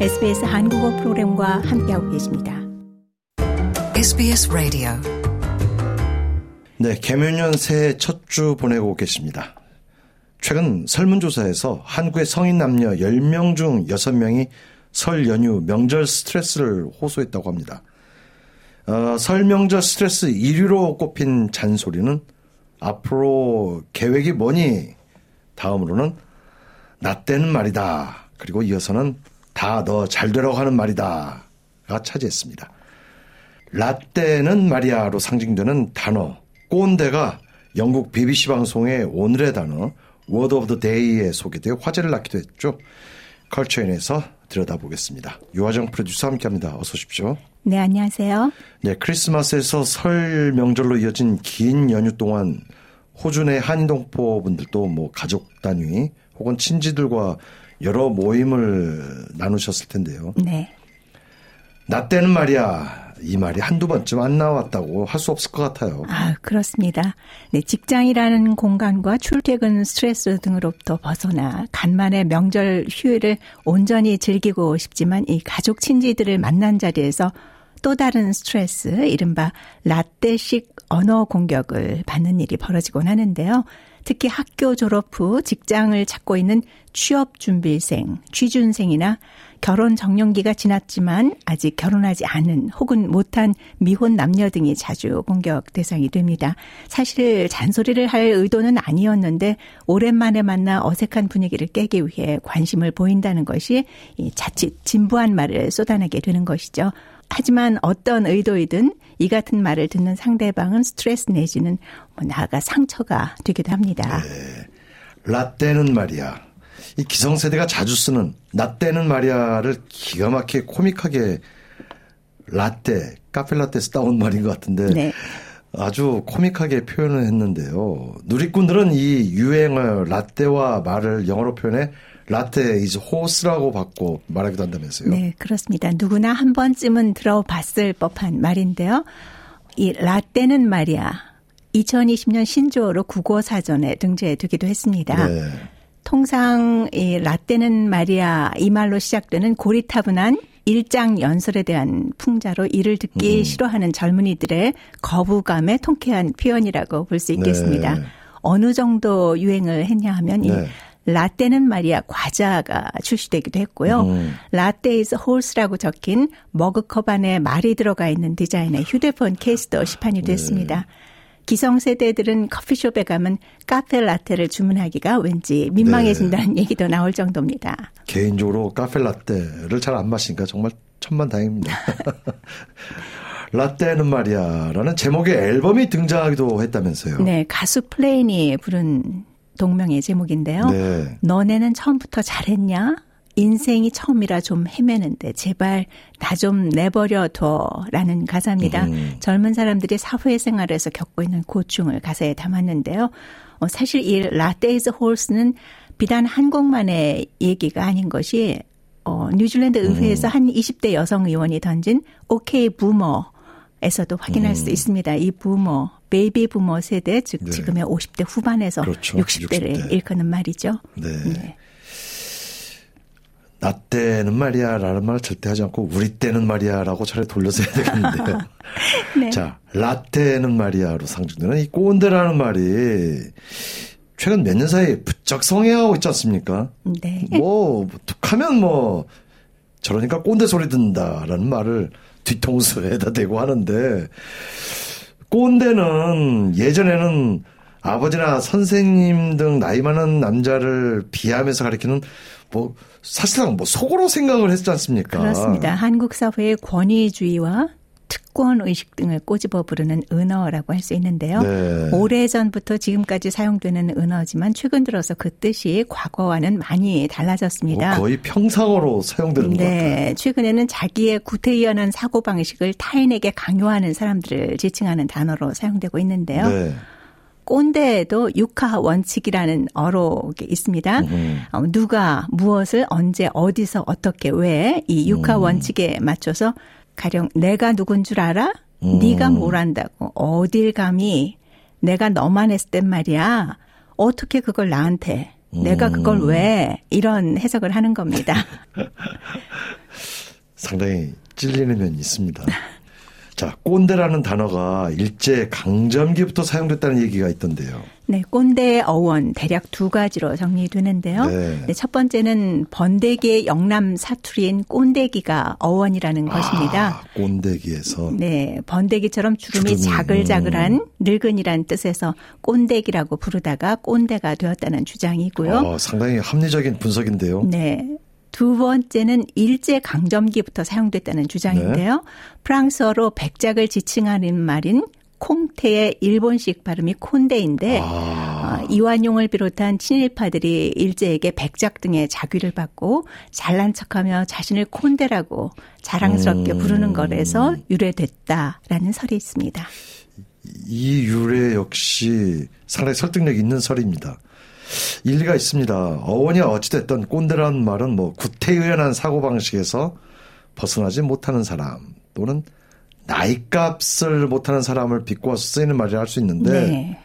SBS 한국어 프로그램과 함께하고 계십니다. SBS 라디오 네, 개묘년 새해 첫 주 보내고 계십니다. 최근 설문조사에서 한국의 성인 남녀 10명 중 6명이 설 연휴 명절 스트레스를 호소했다고 합니다. 어, 설 명절 스트레스 1위로 꼽힌 잔소리는 앞으로 계획이 뭐니? 다음으로는 나 때는 말이다. 그리고 이어서는 다 너 잘 되라고 하는 말이다. 가 차지했습니다. 라떼는 말이야로 상징되는 단어 꼰대가 영국 BBC 방송의 오늘의 단어 Word of the Day에 소개되어 화제를 낳기도 했죠. 컬처인에서 들여다보겠습니다. 유화정 프로듀서 함께합니다. 어서 오십시오. 네, 안녕하세요. 네, 크리스마스에서 설 명절로 이어진 긴 연휴 동안 호주 내 한인동포 분들도 뭐 가족 단위 혹은 친지들과 여러 모임을 나누셨을 텐데요. 네. 나 때는 말이야. 이 말이 한두 번쯤 안 나왔다고 할 수 없을 것 같아요. 아, 그렇습니다. 네, 직장이라는 공간과 출퇴근 스트레스 등으로부터 벗어나 간만에 명절 휴일을 온전히 즐기고 싶지만 이 가족 친지들을 만난 자리에서 또 다른 스트레스, 이른바 라떼식 언어 공격을 받는 일이 벌어지곤 하는데요. 특히 학교 졸업 후 직장을 찾고 있는 취업 준비생, 취준생이나 결혼 정년기가 지났지만 아직 결혼하지 않은 혹은 못한 미혼 남녀 등이 자주 공격 대상이 됩니다. 사실 잔소리를 할 의도는 아니었는데 오랜만에 만나 어색한 분위기를 깨기 위해 관심을 보인다는 것이 자칫 진부한 말을 쏟아내게 되는 것이죠. 하지만 어떤 의도이든 이 같은 말을 듣는 상대방은 스트레스 내지는 뭐 나아가 상처가 되기도 합니다. 네. 라떼는 말이야. 이 기성세대가 자주 쓰는 라떼는 말이야를 기가 막히게 코믹하게 라떼, 카페라떼에서 따온 말인 것 같은데 네. 아주 코믹하게 표현을 했는데요. 누리꾼들은 이 유행어 라떼와 말을 영어로 표현해 Latte is horse라고 받고 말하기도 한다면서요. 네, 그렇습니다. 누구나 한 번쯤은 들어봤을 법한 말인데요. 이 라떼는 말이야. 2020년 신조어로 국어 사전에 등재되기도 했습니다. 네. 통상 이 라떼는 말이야 이 말로 시작되는 고리타분한 일장 연설에 대한 풍자로 이를 듣기 음. 싫어하는 젊은이들의 거부감에 통쾌한 표현이라고 볼 수 있겠습니다. 네. 어느 정도 유행을 했냐 하면 이 네. 라떼는 말이야 과자가 출시되기도 했고요. 음. 라떼 is horse라고 적힌 머그컵 안에 말이 들어가 있는 디자인의 휴대폰 케이스도 시판이 네. 됐습니다. 기성세대들은 커피숍에 가면 카페 라떼를 주문하기가 왠지 민망해진다는 얘기도 나올 정도입니다. 개인적으로 카페 라떼를 잘 안 마시니까 정말 천만 다행입니다. 라떼는 말이야 라는 제목의 앨범이 등장하기도 했다면서요. 네, 가수 플레인이 부른 동명의 제목인데요. 네. 너네는 처음부터 잘했냐? 인생이 처음이라 좀 헤매는데 제발 나 좀 내버려 둬라는 가사입니다. 음. 젊은 사람들이 사회생활에서 겪고 있는 고충을 가사에 담았는데요. 어, 사실 이 Latte is horse는 비단 한국만의 얘기가 아닌 것이 어, 뉴질랜드 의회에서 한 20대 여성 의원이 던진 OK boomer 에서도 확인할 수 있습니다. 이 boomer, baby boomer 세대, 즉 네. 지금의 50대 후반에서 그렇죠. 60대를 60대. 일컫는 말이죠. 네. 네. 나 때는 말이야 라는 말을 절대 하지 않고 우리 때는 말이야 라고 차라리 돌려서 해야 되겠는데요. 네. 자, 라떼는 말이야로 상징되는 이 꼰대라는 말이 최근 몇 년 사이에 부쩍 성행하고 있지 않습니까? 네. 뭐, 툭하면 뭐, 저러니까 꼰대 소리 듣는다라는 말을 뒤통수에다 대고 하는데, 꼰대는 예전에는 아버지나 선생님 등 나이 많은 남자를 비하면서 가리키는 뭐, 사실상 뭐 속으로 생각을 했지 않습니까? 그렇습니다. 한국 사회의 권위주의와 특권 의식 등을 꼬집어 부르는 은어라고 할 수 있는데요. 네. 오래전부터 지금까지 사용되는 은어지만 최근 들어서 그 뜻이 과거와는 많이 달라졌습니다. 뭐 거의 평상어로 사용되는 것 같아요. 네, 최근에는 자기의 구태의연한 사고 방식을 타인에게 강요하는 사람들을 지칭하는 단어로 사용되고 있는데요. 네. 꼰대에도 육하 원칙이라는 어록이 있습니다. 음. 어, 누가 무엇을 언제 어디서 어떻게 왜 이 육하 음. 원칙에 맞춰서 가령 내가 누군 줄 알아? 음. 네가 뭘 안다고 어딜 감히 내가 너만 했을 땐 말이야. 어떻게 그걸 나한테 내가 그걸 음. 왜 이런 해석을 하는 겁니다. 상당히 찔리는 면이 있습니다. 자, 꼰대라는 단어가 일제 강점기부터 사용됐다는 얘기가 있던데요. 네, 꼰대의 어원 대략 두 가지로 정리되는데요. 네. 네, 첫 번째는 번데기의 영남 사투리인 꼰대기가 어원이라는 것입니다. 아, 꼰대기에서 네, 번데기처럼 주름이 주름이, 자글자글한 늙은이란 뜻에서 꼰대기라고 부르다가 꼰대가 되었다는 주장이고요. 어, 상당히 합리적인 분석인데요. 네. 두 번째는 일제 강점기부터 사용됐다는 주장인데요. 프랑스어로 백작을 지칭하는 말인 콩테의 일본식 발음이 콘데인데 아, 어, 이완용을 비롯한 친일파들이 일제에게 백작 등의 자귀를 받고 잘난 척하며 자신을 콘데라고 자랑스럽게 음. 부르는 거에서 유래됐다라는 설이 있습니다. 이 유래 역시 상당히 설득력 있는 설입니다. 일리가 있습니다. 어원이 어찌됐든 꼰대라는 말은 뭐 구태의연한 사고방식에서 벗어나지 못하는 사람 또는 나이값을 못하는 사람을 비꼬아서 쓰이는 말이라 할 수 있는데 네.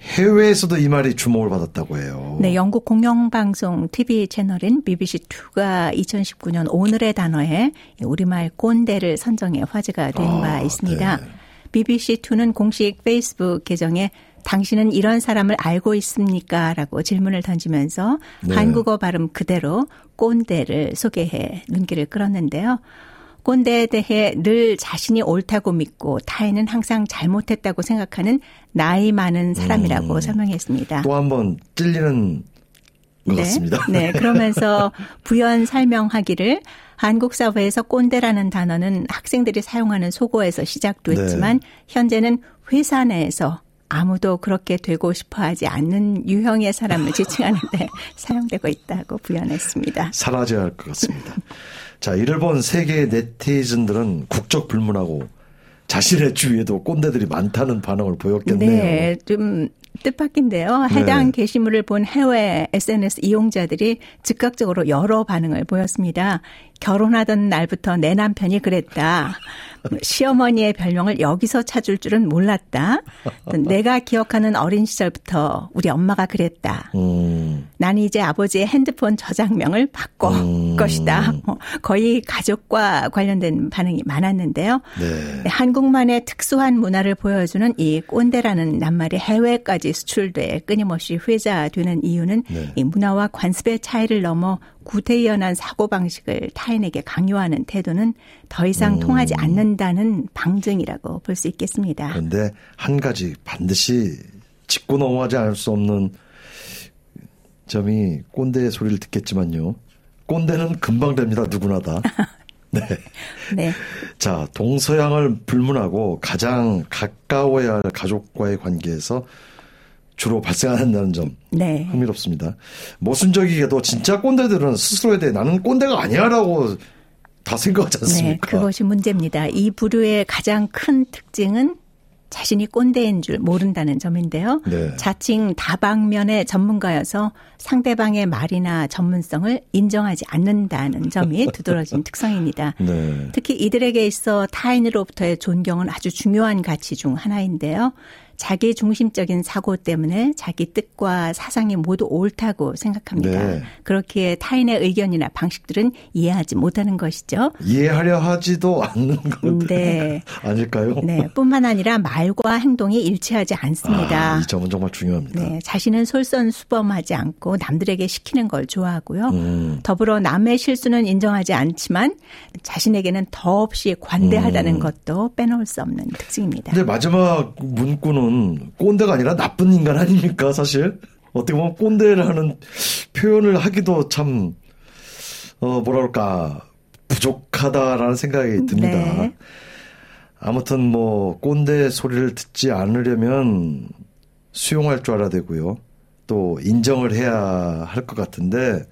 해외에서도 이 말이 주목을 받았다고 해요. 네, 영국 공영방송 TV 채널인 BBC2가 2019년 오늘의 단어에 우리말 꼰대를 선정해 화제가 된 아, 바 있습니다. 네. BBC2는 공식 페이스북 계정에 당신은 이런 사람을 알고 있습니까? 라고 질문을 던지면서 네. 한국어 발음 그대로 꼰대를 소개해 눈길을 끌었는데요. 꼰대에 대해 늘 자신이 옳다고 믿고 타인은 항상 잘못했다고 생각하는 나이 많은 사람이라고 음. 설명했습니다. 또 한 번 찔리는 것 네. 같습니다. 네. 그러면서 부연 설명하기를 한국 사회에서 꼰대라는 단어는 학생들이 사용하는 속어에서 시작됐지만 네. 현재는 회사 내에서 아무도 그렇게 되고 싶어 하지 않는 유형의 사람을 지칭하는데 사용되고 있다고 부연했습니다. 사라져야 할 것 같습니다. 자, 이를 본 세계의 네티즌들은 국적 불문하고 자신의 주위에도 꼰대들이 많다는 반응을 보였겠네요. 네, 좀 뜻밖인데요. 해당 네. 게시물을 본 해외 SNS 이용자들이 즉각적으로 여러 반응을 보였습니다. 결혼하던 날부터 내 남편이 그랬다. 시어머니의 별명을 여기서 찾을 줄은 몰랐다. 또 내가 기억하는 어린 시절부터 우리 엄마가 그랬다. 음, 나는 이제 아버지의 핸드폰 저장명을 바꿔 음. 것이다. 어, 거의 가족과 관련된 반응이 많았는데요. 네. 한국만의 특수한 문화를 보여주는 이 꼰대라는 낱말이 해외까지 수출돼 끊임없이 회자되는 이유는 네. 이 문화와 관습의 차이를 넘어 구태연한 사고방식을 타인에게 강요하는 태도는 더 이상 음. 통하지 않는다는 방증이라고 볼 수 있겠습니다. 그런데 한 가지 반드시 짚고 넘어가지 않을 수 없는 점이 꼰대의 소리를 듣겠지만요. 꼰대는 금방 됩니다. 누구나 다. 네. 네. 자, 동서양을 불문하고 가장 가까워야 할 가족과의 관계에서 주로 발생한다는 점 네. 흥미롭습니다. 모순적이게도 진짜 꼰대들은 스스로에 대해 나는 꼰대가 아니야라고 다 생각하지 네, 않습니까? 그것이 문제입니다. 이 부류의 가장 큰 특징은 자신이 꼰대인 줄 모른다는 점인데요. 네. 자칭 다방면의 전문가여서 상대방의 말이나 전문성을 인정하지 않는다는 점이 두드러진 특성입니다. 네. 특히 이들에게 있어 타인으로부터의 존경은 아주 중요한 가치 중 하나인데요. 자기 중심적인 사고 때문에 자기 뜻과 사상이 모두 옳다고 생각합니다. 네. 그렇기에 타인의 의견이나 방식들은 이해하지 못하는 것이죠. 이해하려 하지도 않는 것 네. 아닐까요? 네, 뿐만 아니라 말과 행동이 일치하지 않습니다. 아, 이 점은 정말 중요합니다. 네, 자신은 솔선수범하지 않고 남들에게 시키는 걸 좋아하고요. 음. 더불어 남의 실수는 인정하지 않지만 자신에게는 더없이 관대하다는 음. 것도 빼놓을 수 없는 특징입니다. 근데 마지막 문구는 꼰대가 아니라 나쁜 인간 아닙니까, 사실? 어떻게 보면 꼰대라는 표현을 하기도 참, 어, 뭐라 그럴까, 부족하다라는 생각이 듭니다. 네. 아무튼 뭐, 꼰대 소리를 듣지 않으려면 수용할 줄 알아야 되고요. 또 인정을 해야 할 것 같은데,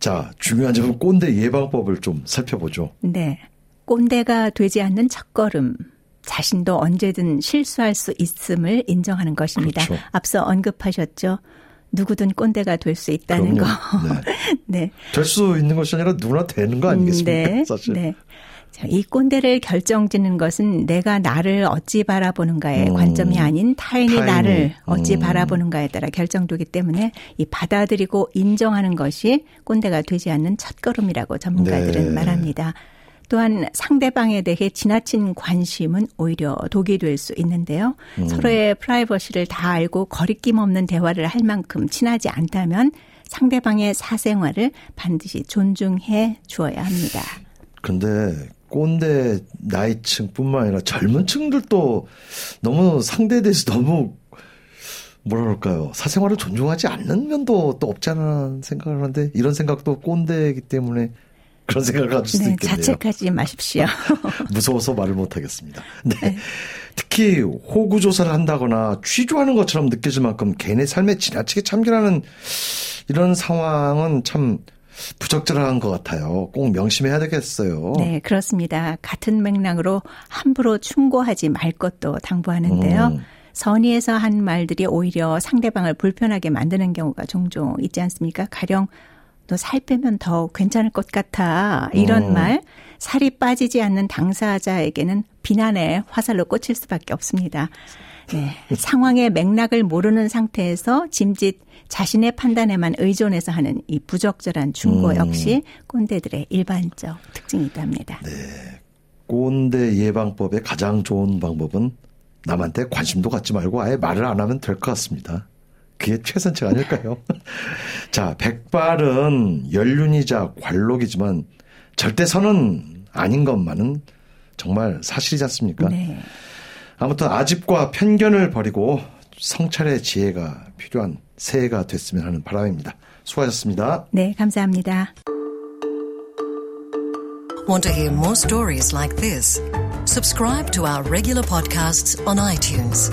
자, 중요한 점은 꼰대 예방법을 좀 살펴보죠. 네. 꼰대가 되지 않는 첫걸음. 자신도 언제든 실수할 수 있음을 인정하는 것입니다. 그렇죠. 앞서 언급하셨죠. 누구든 꼰대가 될 수 있다는 그럼요. 거. 네. 될수 있는 것이 아니라 누구나 되는 거 아니겠습니까? 네. 사실. 네. 자, 이 꼰대를 결정짓는 것은 내가 나를 어찌 바라보는가의 음. 관점이 아닌 타인이, 타인이. 나를 어찌 음. 바라보는가에 따라 결정되기 때문에 이 받아들이고 인정하는 것이 꼰대가 되지 않는 첫걸음이라고 전문가들은 네. 말합니다. 또한 상대방에 대해 지나친 관심은 오히려 독이 될 수 있는데요. 음. 서로의 프라이버시를 다 알고 거리낌 없는 대화를 할 만큼 친하지 않다면 상대방의 사생활을 반드시 존중해 주어야 합니다. 근데 꼰대 나이층뿐만 아니라 젊은 층들도 너무 상대에 대해서 너무 뭐라 그럴까요? 사생활을 존중하지 않는 면도 또 없지 않은 생각을 하는데 이런 생각도 꼰대이기 때문에 그런 생각을 가질 수도 네, 있겠네요. 자책하지 마십시오. 무서워서 말을 못하겠습니다. 네. 네. 특히 호구 조사를 한다거나 취조하는 것처럼 느껴질 만큼 개인의 삶에 지나치게 참견하는 이런 상황은 참 부적절한 것 같아요. 꼭 명심해야 되겠어요. 네, 그렇습니다. 같은 맥락으로 함부로 충고하지 말 것도 당부하는데요. 음. 선의에서 한 말들이 오히려 상대방을 불편하게 만드는 경우가 종종 있지 않습니까? 가령 너 살 빼면 더 괜찮을 것 같아. 이런 어. 말 살이 빠지지 않는 당사자에게는 비난의 화살로 꽂힐 수밖에 없습니다. 네. 상황의 맥락을 모르는 상태에서 짐짓 자신의 판단에만 의존해서 하는 이 부적절한 충고 음. 역시 꼰대들의 일반적 특징이기도 합니다. 네. 꼰대 예방법의 가장 좋은 방법은 남한테 관심도 갖지 말고 아예 말을 안 하면 될 것 같습니다. 그게 최선책 아닐까요? 자, 백발은 연륜이자 관록이지만 절대 선은 아닌 것만은 정말 사실이지 않습니까? 네. 아무튼 아집과 편견을 버리고 성찰의 지혜가 필요한 새해가 됐으면 하는 바람입니다. 수고하셨습니다. 네, 감사합니다. Want to hear more stories like this? Subscribe to our regular podcasts on iTunes.